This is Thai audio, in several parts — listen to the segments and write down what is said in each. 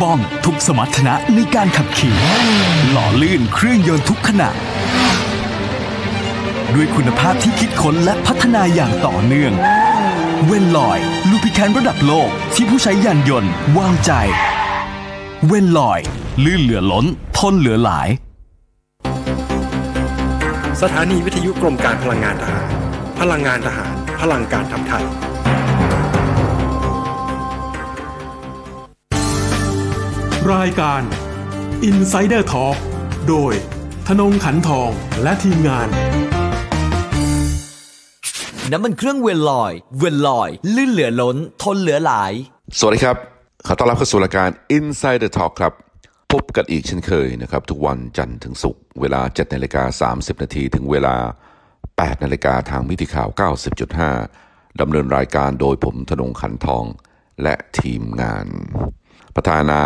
ป้องทุกสมรรถนะในการขับขี่ หล่อลื่นเครื่องยนต์ทุกขณะ ด้วยคุณภาพที่คิดค้นและพัฒนาอย่างต่อเนื่อง เวนลอยลูพิแคนระดับโลกที่ผู้ใช้ยานยนต์วางใจ เวนลอย ลื่นเหลือล้น ทนเหลือหลาย สถานีวิทยุกรมการพลังงานทหาร พลังงานทหาร พลังการทำไทย รายการ Insider Talk โดยธนงขันทองและทีมงาน น้ำมันเครื่องเวลลอย เวลลอย ลื่นเหลือล้น ทนเหลือหลาย สวัสดีครับ ขอต้อนรับเข้าสู่รายการ Insider Talk ครับ พบกันอีกเช่นเคยนะครับ ทุกวันจันทร์ถึงศุกร์เวลา7นาฬิกา30 นาทีถึงเวลา 8นาฬิกาทางมิติข่าว 90.5ดำเนินรายการโดยผมธนงขันทองและทีมงาน ประธานา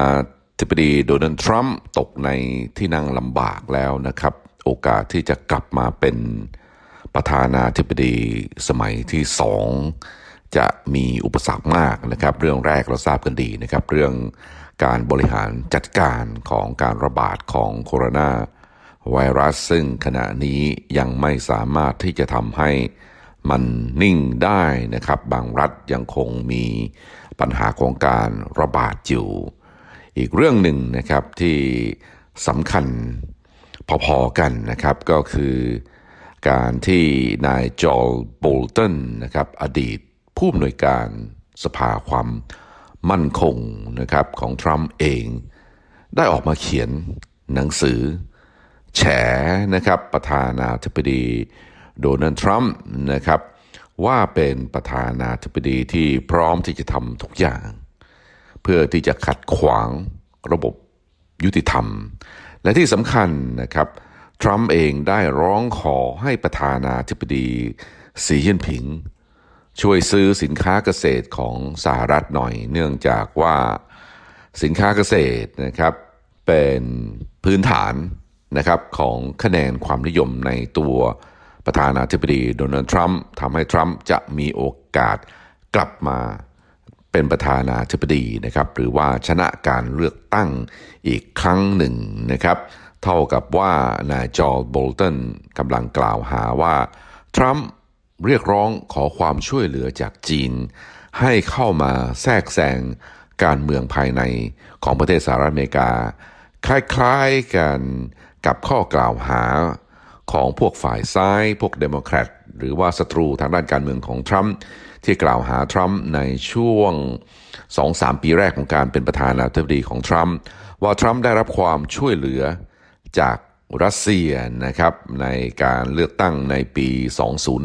ธิบดีโดนัลด์ทรัมป์ตกในที่นั่งลำบากแล้วนะครับ โอกาสที่จะกลับมาเป็นประธานาธิบดีสมัยที่สองจะมีอุปสรรคมากนะครับ เรื่องแรกเราทราบกันดีนะครับ เรื่องการบริหารจัดการของการระบาดของโคโรนาไวรัสซึ่งขณะนี้ยังไม่สามารถที่จะทำให้มันนิ่งได้นะครับ บางรัฐยังคงมีปัญหาของการระบาดอยู่ อีกเรื่องหนึ่งนะครับที่สำคัญพอๆกันนะครับก็คือการที่นายจอร์โบลตันนะครับอดีตผู้อำนวยการสภาความมั่นคงนะครับของทรัมป์เอง ได้ออกมาเขียนหนังสือ แฉนะครับประธานาธิบดีโดนัลด์ทรัมป์นะครับว่าเป็นประธานาธิบดีที่พร้อมที่จะทำทุกอย่าง เพื่อที่จะขัดขวางระบบยุติธรรม และที่สำคัญนะครับทรัมป์เองได้ร้องขอให้ประธานาธิบดีสีจิ้นผิง ช่วยซื้อสินค้าเกษตรของสหรัฐหน่อย เนื่องจากว่าสินค้าเกษตรนะครับเป็นพื้นฐานนะครับของคะแนนความนิยมในตัวประธานาธิบดีโดนัลด์ทรัมป์ทำให้ทรัมป์จะมีโอกาสกลับมา เป็นประธานาธิบดีนะครับ หรือว่าชนะการเลือกตั้งอีกครั้งหนึ่งนะครับ เท่ากับว่านายจอร์โบลตันกำลังกล่าวหาว่า ทรัมป์เรียกร้องขอความช่วยเหลือจากจีน ให้เข้ามาแทรกแซงการเมืองภายในของประเทศสหรัฐอเมริกา คล้ายๆกันกับข้อกล่าวหาของพวกฝ่ายซ้าย พวกเดโมแครตหรือว่าศัตรูทางด้านการเมืองของทรัมป์ ที่กล่าวหาทรัมป์ในช่วง 2-3 ปีแรกของการเป็นประธานาธิบดีของทรัมป์ว่าทรัมป์ได้รับความช่วยเหลือจากรัสเซียนะครับในการเลือกตั้งในปี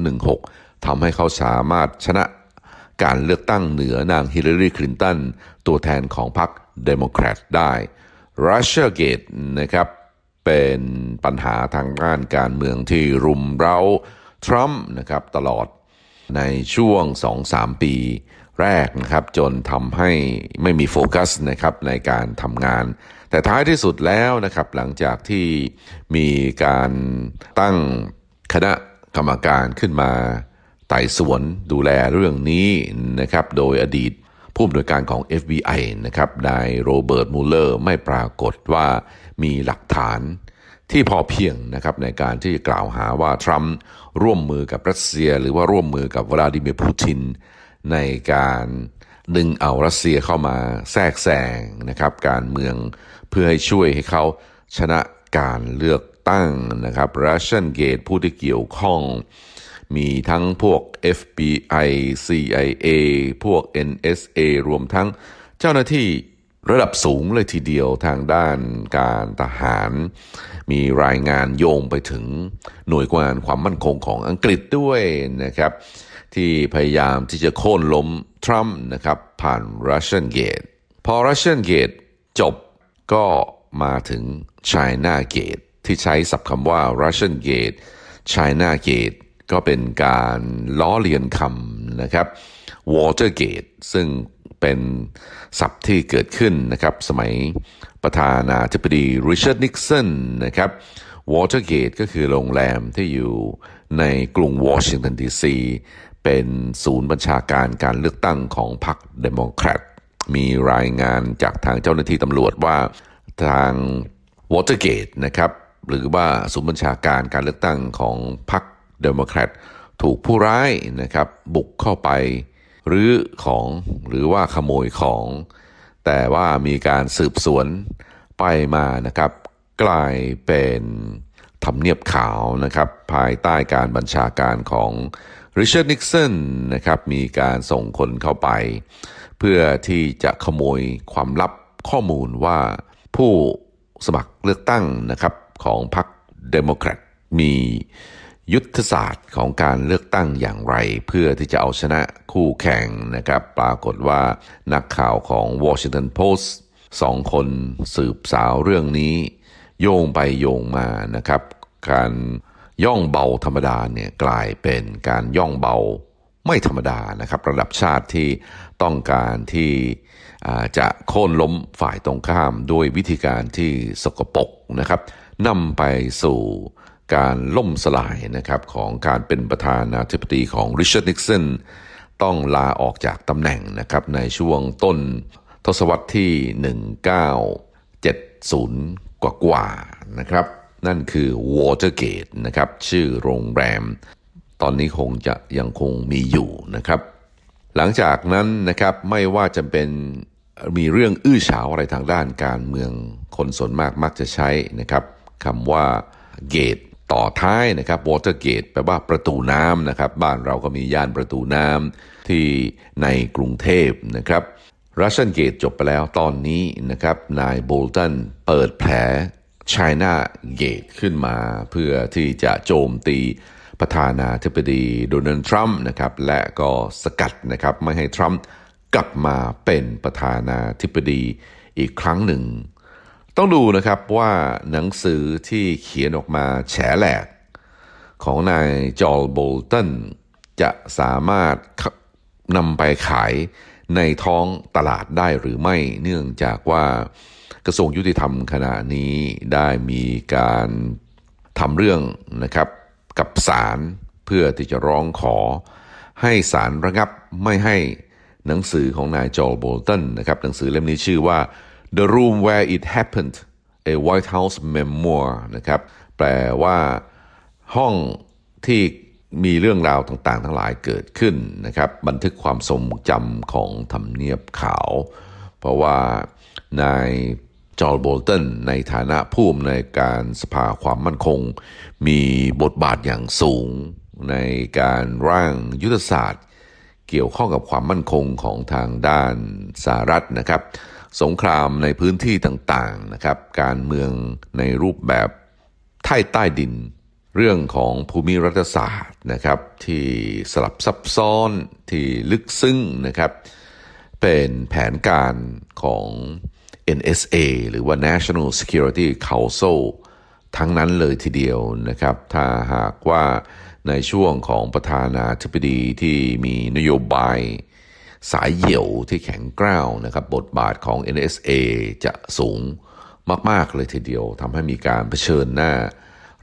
2016 ทำให้เขาสามารถชนะการเลือกตั้งเหนือนางฮิลลารีคลินตัน ตัวแทนของพรรคเดโมแครตได้รัสเซียเกตนะครับเป็นปัญหาทางด้านการเมืองที่รุมเร้าทรัมป์นะครับตลอด ในช่วง 2-3 ปีแรกนะครับจนทำให้ไม่มีโฟกัสนะครับในการทำงาน แต่ท้ายที่สุดแล้วนะครับหลังจากที่มีการตั้งคณะกรรมการขึ้นมาไต่สวนดูแลเรื่องนี้นะครับโดยอดีตผู้อำนวยการของ FBI นะครับนายโรเบิร์ตมูลเลอร์ไม่ปรากฏว่ามีหลักฐาน ที่พอเพียงนะครับในการที่จะกล่าวหาว่าทรัมป์ร่วมมือกับรัสเซีย หรือว่าร่วมมือกับวลาดิเมียร์ปูติน ในการดึงเอารัสเซียเข้ามาแทรกแซงนะครับการเมืองเพื่อให้ช่วยให้เขาชนะการเลือกตั้งนะครับ Russian Gate ผู้ที่เกี่ยวข้อง มีทั้งพวก FBI CIA พวก NSA รวมทั้งเจ้าหน้าที่ ระดับสูงเลยทีเดียวทางด้านการทหาร มีรายงานโยงไปถึงหน่วยงานความมั่นคงของอังกฤษด้วยนะครับ ที่พยายามที่จะโค่นล้มทรัมป์นะครับผ่าน Russian Gate พอ Russian Gate จบก็มาถึง China Gate ที่ใช้ศัพท์คำว่า Russian Gate China Gate ก็เป็นการล้อเลียนคำนะครับ Watergate ซึ่ง เป็นศัพท์ที่เกิดขึ้นนะครับ สมัยประธานาธิบดีริชาร์ดนิกสันนะครับ Watergate ก็คือโรงแรมที่อยู่ในกรุงวอชิงตันดีซีเป็นศูนย์บัญชาการการเลือกตั้งของพรรคเดโมแครตมีรายงานจากทางเจ้าหน้าที่ตำรวจว่าทาง Watergate นะครับหรือว่าศูนย์บัญชาการการเลือกตั้งของพรรคเดโมแครตถูกผู้ร้ายนะครับบุกเข้าไป รื้อของหรือว่าขโมยของ แต่ว่ามีการสืบสวนไปมานะครับ กลายเป็นทำเนียบขาวนะครับ ภายใต้การบัญชาการของริชาร์ดนิกสันนะครับมีการส่งคนเข้าไป เพื่อที่จะขโมยความลับข้อมูลว่าผู้สมัครเลือกตั้งนะครับของพรรคเดโมแครตมี ยุทธศาสตร์ของการเลือกตั้งอย่างไร เพื่อที่จะเอาชนะคู่แข่งนะครับ ปรากฏว่านักข่าวของ Washington Post สองคนสืบสาวเรื่องนี้ โยงไปโยงมานะครับ การย่องเบาธรรมดาเนี่ยกลายเป็นการย่องเบาไม่ธรรมดานะครับ ระดับชาติที่ต้องการที่จะโค่นล้มฝ่ายตรงข้ามด้วยวิธีการที่สกปรกนะครับนำไปสู่ การล่มสลายนะครับของการเป็นประธานาธิบดีของริชาร์ดนิกสันต้องลาออกจากตำแหน่งนะครับในช่วงต้นทศวรรษที่ 1970 กว่ากว่านะครับ นั่นคือ Watergate นะครับชื่อโรงแรม ตอนนี้คงจะยังคงมีอยู่นะครับ หลังจากนั้นนะครับไม่ว่าจะเป็นมีเรื่องอื้อฉาวอะไรทางด้านการเมืองคนส่วนมากมักจะใช้นะครับคำว่า Gate ต่ ต่อท้ายนะครับ Watergate แปลว่าประตูน้ำนะครับ บ้านเราก็มีย่านประตูน้ำที่ในกรุงเทพนะครับ Russian Gate จบไปแล้วตอนนี้นะครับ นายโบลตันเปิดแผล China Gate ขึ้นมาเพื่อที่จะโจมตีประธานาธิบดีโดนัลด์ทรัมป์นะครับ และก็สกัดนะครับไม่ให้ทรัมป์กลับมาเป็นประธานาธิบดีอีกครั้งหนึ่ง ต้องดูนะครับว่าหนังสือที่เขียนออกมาแฉแหลก ของนายจอลโบลตันจะสามารถนำไปขายในท้องตลาดได้หรือไม่เนื่องจากว่ากระทรวงยุติธรรมขณะนี้ได้มีการทำเรื่องนะครับกับศาลเพื่อที่จะร้องขอ ให้ศาลระงับไม่ให้หนังสือของนายจอลโบลตันนะครับหนังสือเล่มนี้ชื่อว่า The Room Where It Happened a White House Memoir นะครับ แปลว่าห้องที่มีเรื่องราวต่างๆ ทั้งหลายเกิดขึ้นนะครับ บันทึกความทรงจำของทำเนียบขาว เพราะว่านายจอร์โบลตันในฐานะผู้อำนวยการสภาความมั่นคง มีบทบาทอย่างสูงในการร่างยุทธศาสตร์ เกี่ยวข้องกับความมั่นคงของทางด้านสหรัฐนะครับ สงครามในพื้นที่ต่างๆนะครับ การเมืองในรูปแบบใต้ใต้ดิน เรื่องของภูมิรัฐศาสตร์นะครับ ที่สลับซับซ้อนที่ลึกซึ้งนะครับ เป็นแผนการของ NSA หรือว่า National Security Council ทั้งนั้นเลยทีเดียวนะครับ ถ้าหากว่าในช่วงของประธานาธิบดีที่มีนโยบาย สายเหี่ยวที่แข็งกร้าวนะครับบทบาทของ NSA จะสูงมาก ๆ เลยทีเดียวทำให้มีการเผชิญหน้า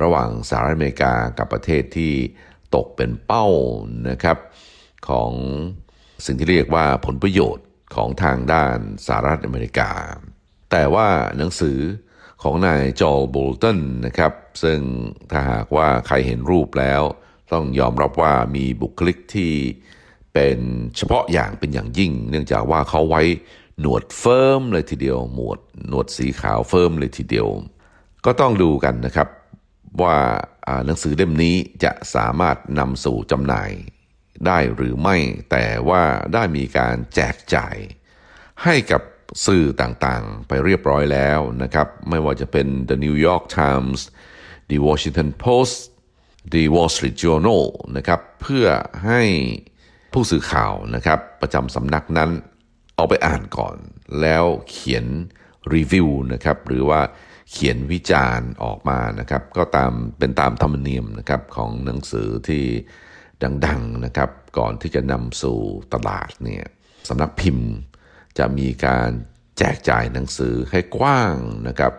ระหว่างสหรัฐอเมริกากับประเทศที่ตกเป็นเป้านะครับของสิ่งที่เรียกว่าผลประโยชน์ของทางด้านสหรัฐอเมริกา แต่ว่าหนังสือของนายจอลโบลตันนะครับ ซึ่งถ้าหากว่าใครเห็นรูปแล้ว ต้องยอมรับว่ามีบุคลิกที่ เป็นเฉพาะอย่างเป็นอย่างยิ่ง เนื่องจากว่าเขาไว้หนวดเฟิ้มเลยทีเดียว หนวดหนวดสีขาวเฟิ้มเลยทีเดียว ก็ต้องดูกันนะครับว่าหนังสือเล่มนี้จะสามารถนำสู่จำหน่ายได้หรือไม่ แต่ว่าได้มีการแจกจ่าย ให้กับสื่อต่างๆ ไปเรียบร้อยแล้วนะครับ ไม่ว่าจะเป็น The New York Times The Washington Post The Wall Street Journal นะครับ เพื่อให้ ผู้สื่อข่าวนะครับ ประจำสำนักนั้น เอาไปอ่านก่อน แล้วเขียนรีวิวนะครับ หรือว่าเขียนวิจารณ์ออกมานะครับ ก็ตามเป็นตามธรรมเนียมนะครับของหนังสือที่ดังๆนะครับ ก่อนที่จะนำสู่ตลาดเนี่ยสำนักพิมพ์จะมีการแจกจ่ายหนังสือให้กว้างนะครับ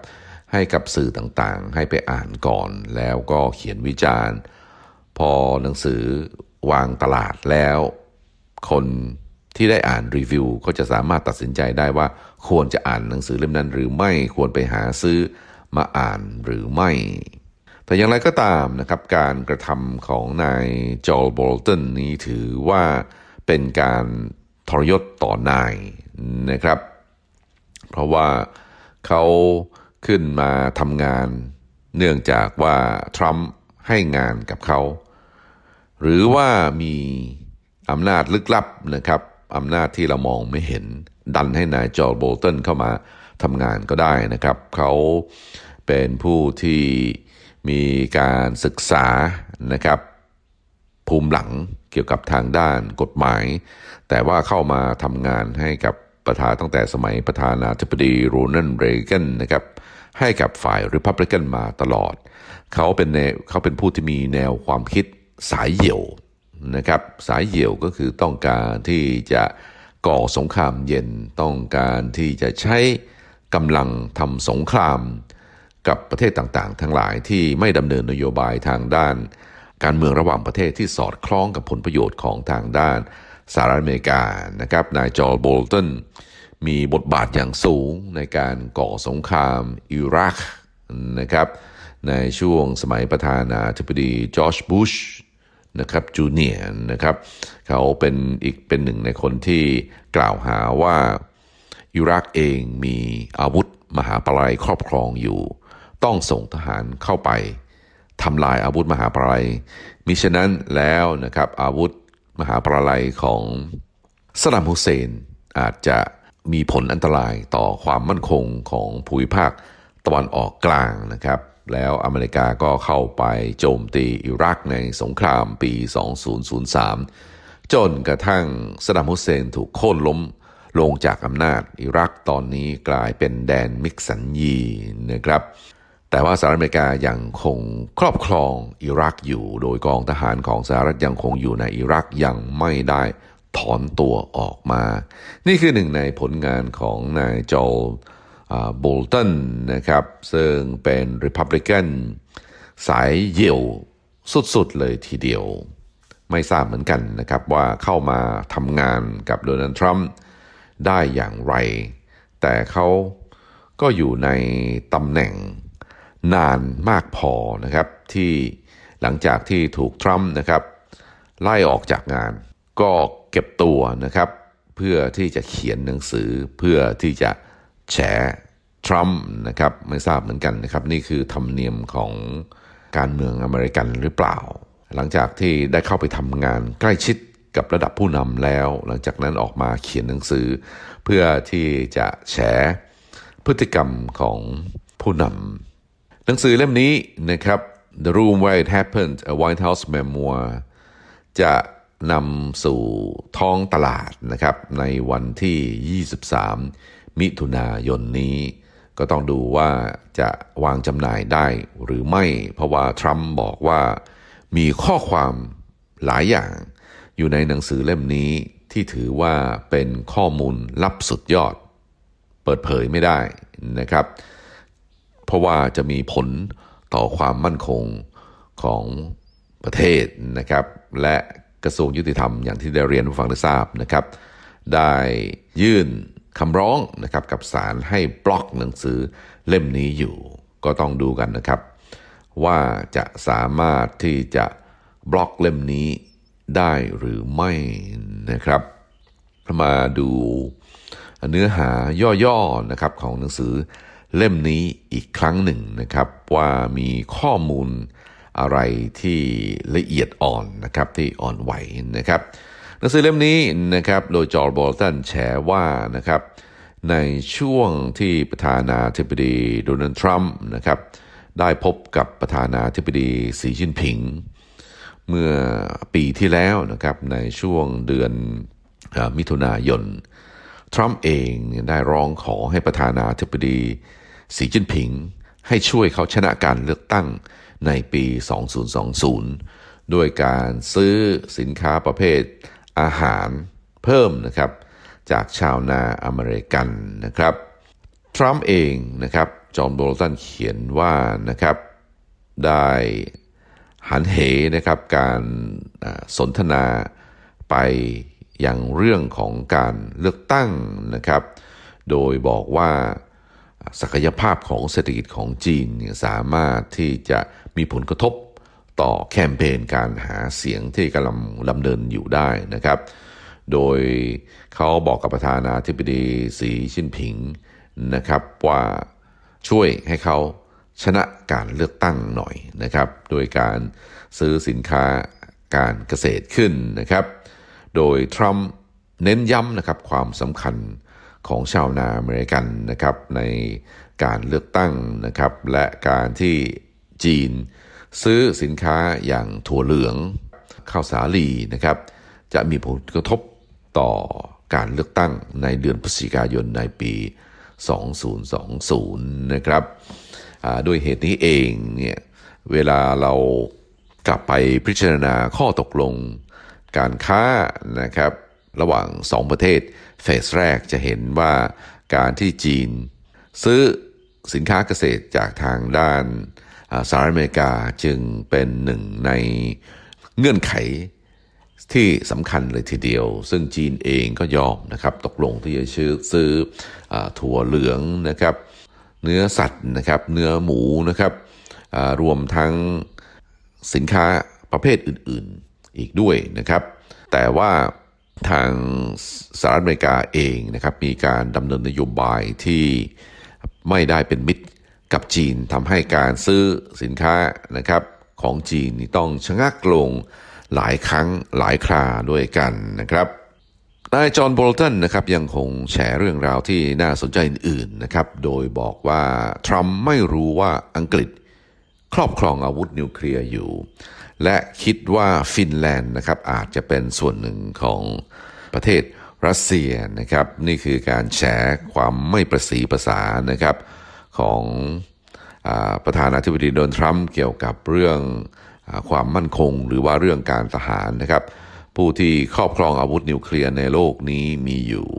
ให้กับสื่อต่างๆ ให้ไปอ่านก่อน แล้วก็เขียนวิจารณ์ พอหนังสือวางตลาดแล้ว คนที่ได้อ่านรีวิวก็จะสามารถตัดสินใจได้ว่าควรจะอ่านหนังสือเล่มนั้น หรือไม่ควรไปหาซื้อมาอ่านหรือไม่ แต่อย่างไรก็ตามนะครับ การกระทำของนายจอลโบลตันนี้ถือว่าเป็นการทรยศต่อนายนะครับ เพราะว่าเขาขึ้นมาทำงาน เนื่องจากว่าทรัมป์ให้งานกับเขา หรือว่ามี อำนาจลึกลับนะครับอำนาจที่เรามองไม่เห็นดันให้นายจอร์โบลตันเข้ามาทำงานก็ได้นะครับ เขาเป็นผู้ที่มีการศึกษานะครับ ภูมิหลังเกี่ยวกับทางด้านกฎหมาย แต่ว่าเข้ามาทำงานให้กับประธานตั้งแต่สมัยประธานาธิบดีโรนัลเรเกนนะครับให้กับฝ่ายริพับลิกันมาตลอด เขาเป็นเขาเป็นผู้ที่มีแนวความคิดสายเหี่ยว นะครับสายเหี่ยวก็คือต้องการที่จะก่อสงครามเย็นต้องการที่จะใช้กำลังทำสงครามกับประเทศต่างๆ ทั้งหลายที่ไม่ดำเนินนโยบายทางด้าน การเมืองระหว่างประเทศที่สอดคล้องกับผลประโยชน์ของทางด้านสหรัฐอเมริกานะครับนายจอร์โบลตันมีบทบาทอย่างสูงในการก่อสงครามอิรักนะครับในช่วงสมัยประธานาธิบดีจอร์จบุช นะครับจูเนียร์นะครับเขาเป็นอีกเป็นหนึ่งในคนที่กล่าวหาว่าอิรักเองมีอาวุธมหาปลายครอบครองอยู่ ต้องส่งทหารเข้าไปทำลายอาวุธมหาปลายมิฉะนั้นแล้วนะครับอาวุธมหาปลายของสดัมฮุเซนอาจจะมีผลอันตรายต่อความมั่นคงของภูมิภาคตะวันออกกลางนะครับ แล้วอเมริกาก็เข้าไปโจมตีอิรักในสงครามปี 2003 จนกระทั่งสดัมฮุเซนถูกโค่นล้มลงจากอำนาจอิรักตอนนี้กลายเป็นแดนมิกสันยีนะครับ แต่ว่าสหรัฐอเมริกายังคงครอบครองอิรักอยู่ โดยกองทหารของสหรัฐยังคงอยู่ในอิรักยังไม่ได้ถอนตัวออกมา นี่คือหนึ่งในผลงานของนายโจล โบลตันนะครับ ซึ่งเป็นริพับลิกันสายเยี่ยวสุดๆเลยทีเดียว ไม่ทราบเหมือนกันนะครับว่าเข้ามาทำงานกับโดนัลด์ทรัมป์ได้อย่างไร แต่เขาก็อยู่ในตำแหน่งนานมากพอนะครับ ที่หลังจากที่ถูกทรัมป์นะครับ ไล่ออกจากงาน ก็เก็บตัวนะครับ เพื่อที่จะเขียนหนังสือเพื่อที่จะแฉ ทรัมป์นะครับไม่ทราบเหมือนกันนะครับนี่คือธรรมเนียมของการเมืองอเมริกันหรือเปล่า หลังจากที่ได้เข้าไปทำงานใกล้ชิดกับระดับผู้นำแล้ว หลังจากนั้นออกมาเขียนหนังสือ เพื่อที่จะแฉพฤติกรรมของผู้นำหนังสือเล่มนี้นะครับ The Room Where It Happened a White House Memoir จะนำสู่ท้องตลาดนะครับในวันที่ 23 มิถุนายนนี้ ก็ต้องดูว่าจะวางจำหน่ายได้หรือไม่ เพราะว่าทรัมป์บอกว่ามีข้อความหลายอย่าง อยู่ในหนังสือเล่มนี้ที่ถือว่าเป็นข้อมูลลับสุดยอด เปิดเผยไม่ได้นะครับ เพราะว่าจะมีผลต่อความมั่นคงของประเทศนะครับ และกระทรวงยุติธรรมอย่างที่ได้เรียนฟังได้ทราบนะครับ ได้ยื่น คำร้องนะครับกับศาลให้บล็อกหนังสือเล่มนี้อยู่ก็ต้องดูกันนะครับ ว่าจะสามารถที่จะบล็อกเล่มนี้ได้หรือไม่นะครับ มาดูเนื้อหาย่อๆนะครับของหนังสือเล่มนี้อีกครั้งหนึ่งนะครับ ว่ามีข้อมูลอะไรที่ละเอียดอ่อนนะครับที่อ่อนไหวนะครับ นังสือเล่มนี้นะครับโดยจอร์บอลตันแฉว่านะครับในช่วงที่ประธานาธิบดีโดนัลด์ทรัมป์นะครับได้พบกับประธานาธิบดีสีจิ้นผิง เมื่อปีที่แล้วนะครับในช่วงเดือนมิถุนายน ทรัมป์เองได้ร้องขอให้ประธานาธิบดีสีจิ้นผิง ให้ช่วยเขาชนะการเลือกตั้งในปี 2020 ด้วยการซื้อสินค้าประเภท อาหารเพิ่มนะครับจากชาวนาอเมริกันนะครับทรัมป์เองนะครับจอห์นโบลตันเขียนว่านะครับได้หันเหนะครับการสนทนาไปอย่างเรื่องของการเลือกตั้งนะครับ โดยบอกว่าศักยภาพของเศรษฐกิจของจีนสามารถที่จะมีผลกระทบ ต่อแคมเปญการหาเสียงที่กำลังดำเนินอยู่ได้นะครับ โดยเขาบอกกับประธานาธิบดีสีชิ้นผิงนะครับว่าช่วยให้เขาชนะการเลือกตั้งหน่อยนะครับ โดยการซื้อสินค้าการเกษตรขึ้นนะครับ โดยทรัมป์เน้นย้ำนะครับความสำคัญของชาวนาอเมริกันนะครับในการเลือกตั้งนะครับ และการที่จีน ซื้อสินค้าอย่างถั่วเหลืองข้าวสาลีนะครับ จะมีผลกระทบต่อการเลือกตั้งในเดือนพฤศจิกายนในปี 2020 นะครับด้วยเหตุนี้เองเนี่ยเวลาเรากลับไปพิจารณาข้อตกลงการค้านะครับระหว่างสองประเทศ เฟสแรกจะเห็นว่าการที่จีน ซื้อสินค้าเกษตรจากทางด้าน สหรัฐอเมริกาจึงเป็นหนึ่งในเงื่อนไขที่สำคัญเลยทีเดียว ซึ่งจีนเองก็ยอมนะครับตกลงที่จะซื้อซื้อถั่วเหลืองนะครับเนื้อสัตว์นะครับเนื้อหมูนะครับรวมทั้งสินค้าประเภทอื่นๆอีกด้วยนะครับ แต่ว่าทางสหรัฐอเมริกาเองนะครับมีการดำเนินนโยบายที่ไม่ได้เป็นมิตร กับจีนทำให้การซื้อสินค้านะครับของจีนต้องชะงักลงหลายครั้งหลายคราด้วยกันนะครับนายจอห์นโบลตันนะครับยังคงแชร์เรื่องราวที่น่าสนใจอื่นๆนะครับโดยบอกว่าทรัมป์ไม่รู้ว่าอังกฤษครอบครองอาวุธนิวเคลียร์อยู่ และคิดว่าฟินแลนด์นะครับอาจจะเป็นส่วนหนึ่งของประเทศรัสเซียนะครับนี่คือการแฉความไม่ประสีภาษานะครับ ของอประธานาธิบดีโดนัลด์ทรัมป์เกี่ยวกับเรื่องอความมั่นคง หรือว่าเรื่องการทหารนะครับ ผู้ที่ครอบครองอาวุธนิวเคลียร์ในโลกนี้มีอยู่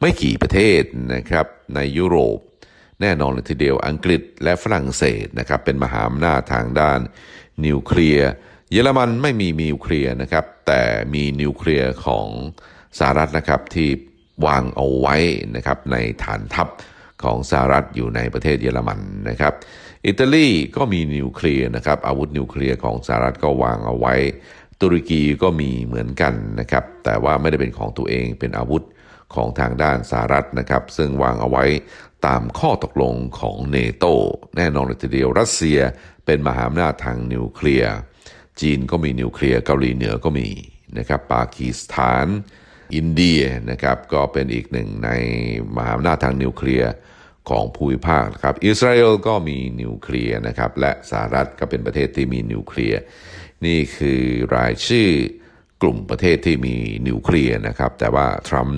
ไม่กี่ประเทศนะครับในยุโรปแน่นอนเลยทีเดียวอังกฤษและฝรั่งเศสนะครับเป็นมหาอำนาจทางด้านนิวเคลียร์เยอรมันไม่มีนิวเคลียร์นะครับแต่มีนิวเคลียร์ของสหรัฐนะครับที่วางเอาไว้นะครับในฐานทัพ ของสหรัฐอยู่ในประเทศเยอรมันนะครับ อิตาลีก็มีนิวเคลียร์นะครับ อาวุธนิวเคลียร์ของสหรัฐก็วางเอาไว้ ตุรกีก็มีเหมือนกันนะครับ แต่ว่าไม่ได้เป็นของตัวเองเป็นอาวุธของทางด้านสหรัฐนะครับ ซึ่งวางเอาไว้ตามข้อตกลงของเนโตแน่นอนเลยทีเดียวรัสเซียเป็นมหาอำนาจทางนิวเคลียร์ จีนก็มีนิวเคลียร์เกาหลีเหนือก็มีนะครับปากีสถาน อินเดียนะครับก็เป็นอีกหนึ่งในมหาอำนาจทางนิวเคลียร์ของภูมิภาคครับอิสราเอลก็มีนิวเคลียร์นะครับและสหรัฐก็เป็นประเทศที่มีนิวเคลียร์นี่คือรายชื่อกลุ่มประเทศที่มีนิวเคลียร์นะครับแต่ว่าทรัมป์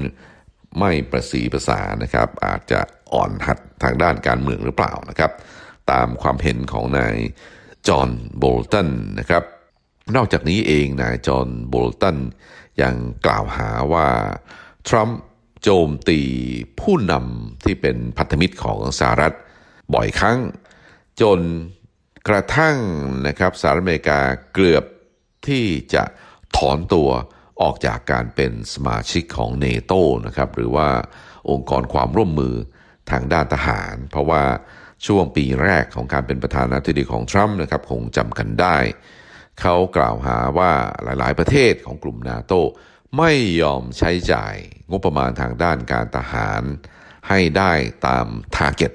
ไม่ประสีภาษานะครับอาจจะอ่อนหัดทางด้านการเมืองหรือเปล่านะครับ ตามความเห็นของนายจอห์นโบลตันนะครับ นอกจากนี้เองนายจอห์นโบลตันยังกล่าวหาว่าทรัมป์โจมตีผู้นำที่เป็นพันธมิตรของสหรัฐบ่อยครั้ง จนกระทั่งนะครับสหรัฐอเมริกาเกือบที่จะถอนตัวออกจากการเป็นสมาชิกของเนโตนะครับหรือว่าองค์กรความร่วมมือทางด้านทหาร เพราะว่าช่วงปีแรกของการเป็นประธานาธิบดีของทรัมป์นะครับคงจำกันได้ เขากล่าวหาว่าหลาย ๆ ประเทศของกลุ่มนาโตไม่ยอมใช้จ่ายงบประมาณทางด้านการทหารให้ได้ตามทาร์เก็ต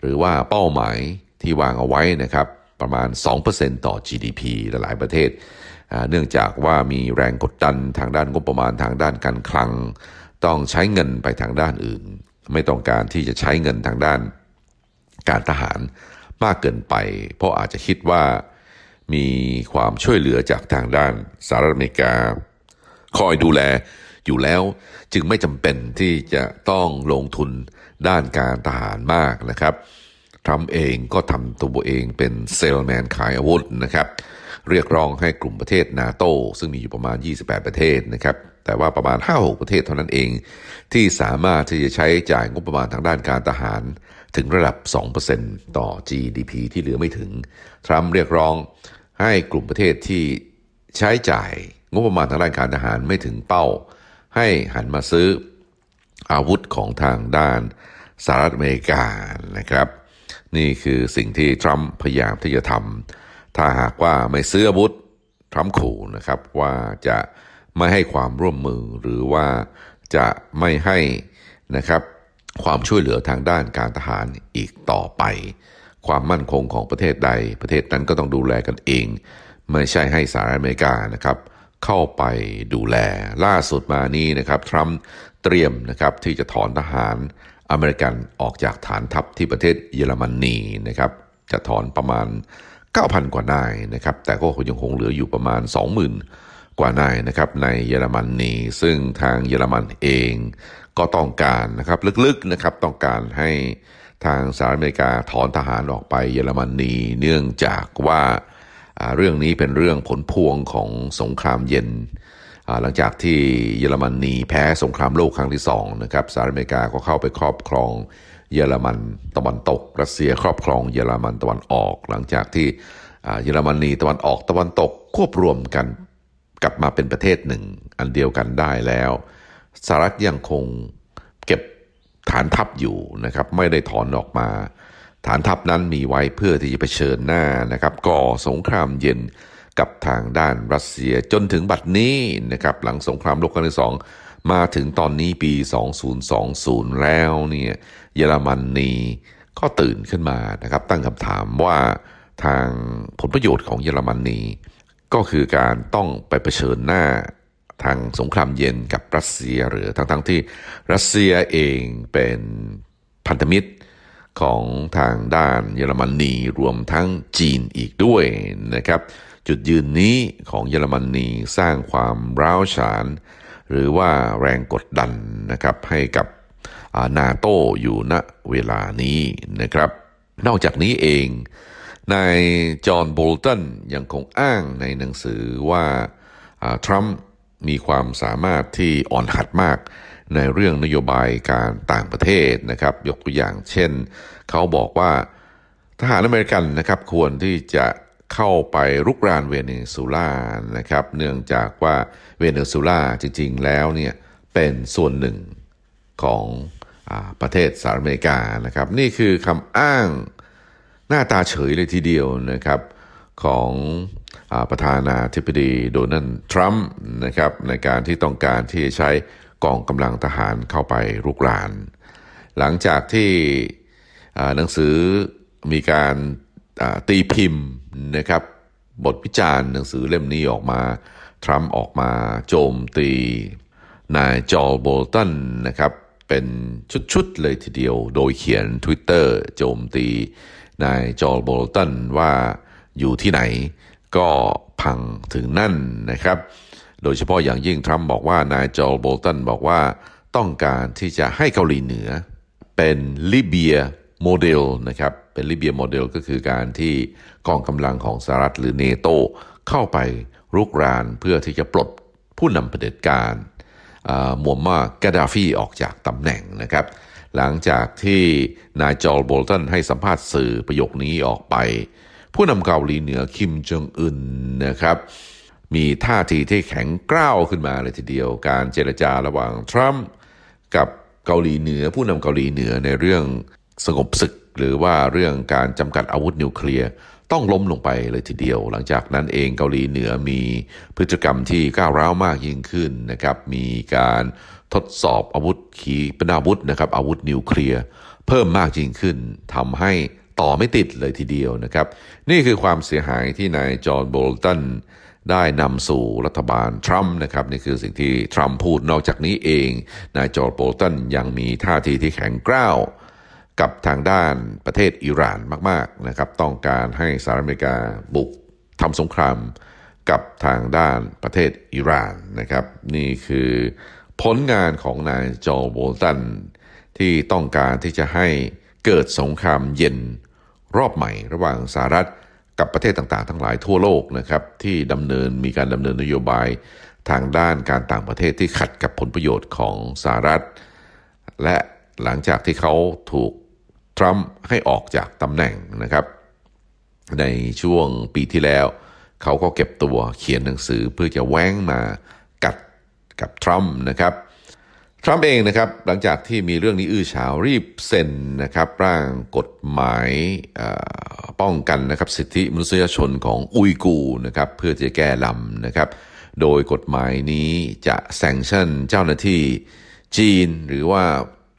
หรือว่าเป้าหมายที่วางเอาไว้นะครับ ประมาณ 2%ต่อ GDP หลายประเทศ เนื่องจากว่ามีแรงกดดันทางด้านงบประมาณทางด้านการคลัง ต้องใช้เงินไปทางด้านอื่น ไม่ต้องการที่จะใช้เงินทางด้านการทหารมากเกินไป เพราะอาจจะคิดว่า มีความช่วยเหลือจากทางด้านสหรัฐอเมริกา คอยดูแลอยู่แล้วจึงไม่จำเป็นที่จะต้องลงทุนด้านการทหารมากนะครับทรัมป์เองก็ทำตัวเองเป็นเซลแมนขายอาวุธนะครับ เรียกร้องให้กลุ่มประเทศนาโตซึ่งมีอยู่ประมาณ 28 ประเทศนะครับ แต่ว่าประมาณ 5-6 ประเทศเท่านั้นเอง ที่สามารถที่จะใช้จ่ายงบประมาณทางด้านการทหาร ถึงระดับ 2%ต่อ GDP ที่เหลือไม่ถึง ทรัมป์เรียกร้อง ให้กลุ่มประเทศที่ใช้จ่ายงบประมาณทางด้านการทหารไม่ถึงเป้า ให้หันมาซื้ออาวุธของทางด้านสหรัฐอเมริกานะครับ นี่คือสิ่งที่ทรัมป์พยายามที่จะทำถ้าหากว่าไม่ซื้ออาวุธทรัมป์ขู่นะครับว่าจะไม่ให้ความร่วมมือหรือว่าจะไม่ให้นะครับความช่วยเหลือทางด้านการทหารอีกต่อไป ความมั่นคงของประเทศใด ประเทศนั้นก็ต้องดูแลกันเอง ไม่ใช่ให้สหรัฐอเมริกานะครับ เข้าไปดูแลล่าสุดมานี้นะครับทรัมป์เตรียมนะครับที่จะถอนทหารอเมริกันออกจากฐานทัพที่ประเทศเยอรมนีนะครับจะถอนประมาณ 9,000 กว่านายนะครับ แต่ก็ยังคงเหลืออยู่ประมาณ 20,000 กว่านายนะครับในเยอรมนีซึ่งทางเยอรมันเองก็ต้องการนะครับลึกๆนะครับต้องการให้ ทางสหรัฐอเมริกาถอนทหารออกไปเยอรมนีเนื่องจากว่าเรื่องนี้เป็นเรื่องผลพวงของสงครามเย็น หลังจากที่เยอรมนีแพ้สงครามโลกครั้งที่สองนะครับสหรัฐอเมริกาก็เข้าไปครอบครองเยอรมันตะวันตก รัสเซียครอบครองเยอรมันตะวันออก หลังจากที่เยอรมนีตะวันออกตะวันตกควบรวมกันกลับมาเป็นประเทศหนึ่ง อันเดียวกันได้แล้วสหรัฐยังคง ฐานทัพอยู่นะครับไม่ได้ถอนออกมา ฐานทัพนั้นมีไว้เพื่อที่จะไปเชิญหน้านะครับก่อสงครามเย็นกับทางด้านรัสเซียจนถึงบัดนี้นะครับหลังสงครามโลกครั้งที่สองมาถึงตอนนี้ปี 2020 แล้วเนี่ยเยอรมนนีก็ตื่นขึ้นมานะครับตั้งคำถามว่าทางผลประโยชน์ของเยอรมนนีก็คือการต้องไปเผชิญหน้า ทางสงครามเย็นกับรัสเซียหรือทั้งๆทที่รัสเซียเองเป็นพันธมิตรของทางด้านเยอรมนีรวมทั้งจีนอีกด้วยนะครับ จุดยืนนี้ของเยอรมนีสร้างความร้าวฉาน หรือว่าแรงกดดันนะครับให้กับนาโตอยู่ณเวลานี้นะครับ นอกจากนี้เองนายจอห์นโบลตันยังคงอ้างในหนังสือว่าทรัมป์ มีความสามารถที่อ่อนหัดมากในเรื่องนโยบายการต่างประเทศนะครับ ยกตัวอย่างเช่น เขาบอกว่าทหารอเมริกันนะครับควรที่จะเข้าไปรุกรานเวเนซุเอลานะครับ เนื่องจากว่าเวเนซุเอลาจริง ๆ แล้วเนี่ยเป็นส่วนหนึ่งของอประเทศสหรัฐอเมริกานะครับ นี่คือคำอ้างหน้าตาเฉยเลยทีเดียวนะครับ ของประธานาธิบดีโดนัลด์ทรัมป์นะครับในการที่ต้องการที่จะใช้กองกำลังทหารเข้าไปรุกราน หลังจากที่หนังสือมีการตีพิมพ์นะครับบทวิจารณ์หนังสือเล่มนี้ออกมา ทรัมป์ออกมาโจมตีนายจอห์นโบลตันนะครับเป็นชุดๆเลยทีเดียว โดยเขียน Twitter โจมตีนายจอห์นโบลตันว่า อยู่ที่ไหนก็พังถึงนั่นนะครับ โดยเฉพาะอย่างยิ่งทรัมป์บอกว่านายจอห์นโบลตันบอกว่าต้องการที่จะให้เกาหลีเหนือ เป็น Libya Model นะครับเป็น Libya Model ก็คือการที่กองกำลังของสหรัฐหรือเนโตเข้าไปรุกรานเพื่อที่จะปลดผู้นำเผด็จการมัวมากาดาฟีออกจากตำแหน่งนะครับ หลังจากที่นายจอร์โบลตันให้สัมภาษณ์สื่อประโยคนี้ออกไป ผู้นำเกาหลีเหนือคิมจองอึนนะครับ มีท่าทีที่แข็งกร้าวขึ้นมาเลยทีเดียว การเจรจาระหว่างทรัมป์กับเกาหลีเหนือ ผู้นำเกาหลีเหนือในเรื่องสงบศึก หรือว่าเรื่องการจำกัดอาวุธนิวเคลียร์ต้องล้มลงไปเลยทีเดียว หลังจากนั้นเองเกาหลีเหนือมีพฤติกรรมที่ก้าวร้าวมากยิ่งขึ้นนะครับ มีการทดสอบอาวุธขีปนาวุธนะครับอาวุธนิวเคลียร์เพิ่มมากยิ่งขึ้นทำให้ ต่อไม่ติดเลยทีเดียวนะครับ นี่คือความเสียหายที่นายจอห์นโบลตันได้นำสู่รัฐบาลทรัมป์นะครับ นี่คือสิ่งที่ทรัมป์พูดนอกจากนี้เอง นายจอห์นโบลตันยังมีท่าทีที่แข็งกร้าวกับทางด้านประเทศอิหร่านมาก ๆ นะครับ ต้องการให้สหรัฐอเมริกาบุกทำสงครามกับทางด้านประเทศอิหร่านนะครับ นี่คือผลงานของนายจอห์นโบลตันที่ต้องการที่จะให้เกิดสงครามเย็น รอบใหม่ระหว่างสหรัฐกับประเทศต่างๆ ทั้งหลายทั่วโลกนะครับที่ดำเนินมีการดำเนินนโยบายทางด้านการต่างประเทศที่ขัดกับผลประโยชน์ของสหรัฐ และหลังจากที่เขาถูกทรัมป์ให้ออกจากตำแหน่งนะครับ ในช่วงปีที่แล้ว เขาก็เก็บตัวเขียนหนังสือเพื่อจะแว้งมากัดกับทรัมป์นะครับ ทรัมป์เองนะครับหลังจากที่มีเรื่องนี้อื้อฉาวรีบเซ็นนะครับร่างกฎหมายป้องกันนะครับสิทธิมนุษยชนของอุยกูนะครับเพื่อจะแก้ลำนะครับโดยกฎหมายนี้จะแซงชั่นเจ้าหน้าที่จีนหรือว่า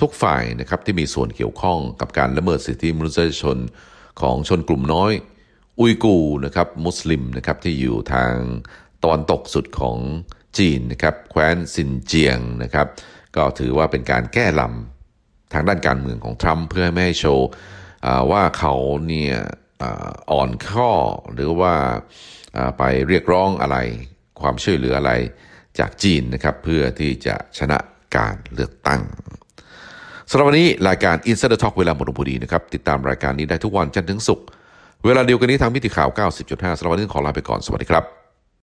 ทุกฝ่ายนะครับที่มีส่วนเกี่ยวข้องกับการละเมิดสิทธิมนุษยชนของชนกลุ่มน้อย อุยกูนะครับมุสลิมนะครับที่อยู่ทางตอนตกสุดของจีนนะครับแคว้นซินเจียงนะครับ ก็ถือว่าเป็นการแก้ลำทางด้านการเมืองของทรัมป์เพื่อไม่ให้โชว์ว่าเขาเนี่ยอ่อนข้อหรือว่าไปเรียกร้องอะไร ความช่วยเหลืออะไรจากจีนนะครับเพื่อที่จะชนะการเลือกตั้งสำหรับวันนี้รายการ Insider Talk เวลาหมดลงพอดีนะครับติดตามรายการนี้ได้ทุกวันจันทร์ถึงศุกร์เวลาเดียวกันนี้ทางมิติข่าว 90.5สำหรับวันนี้ขอลาไปก่อนสวัสดีครับ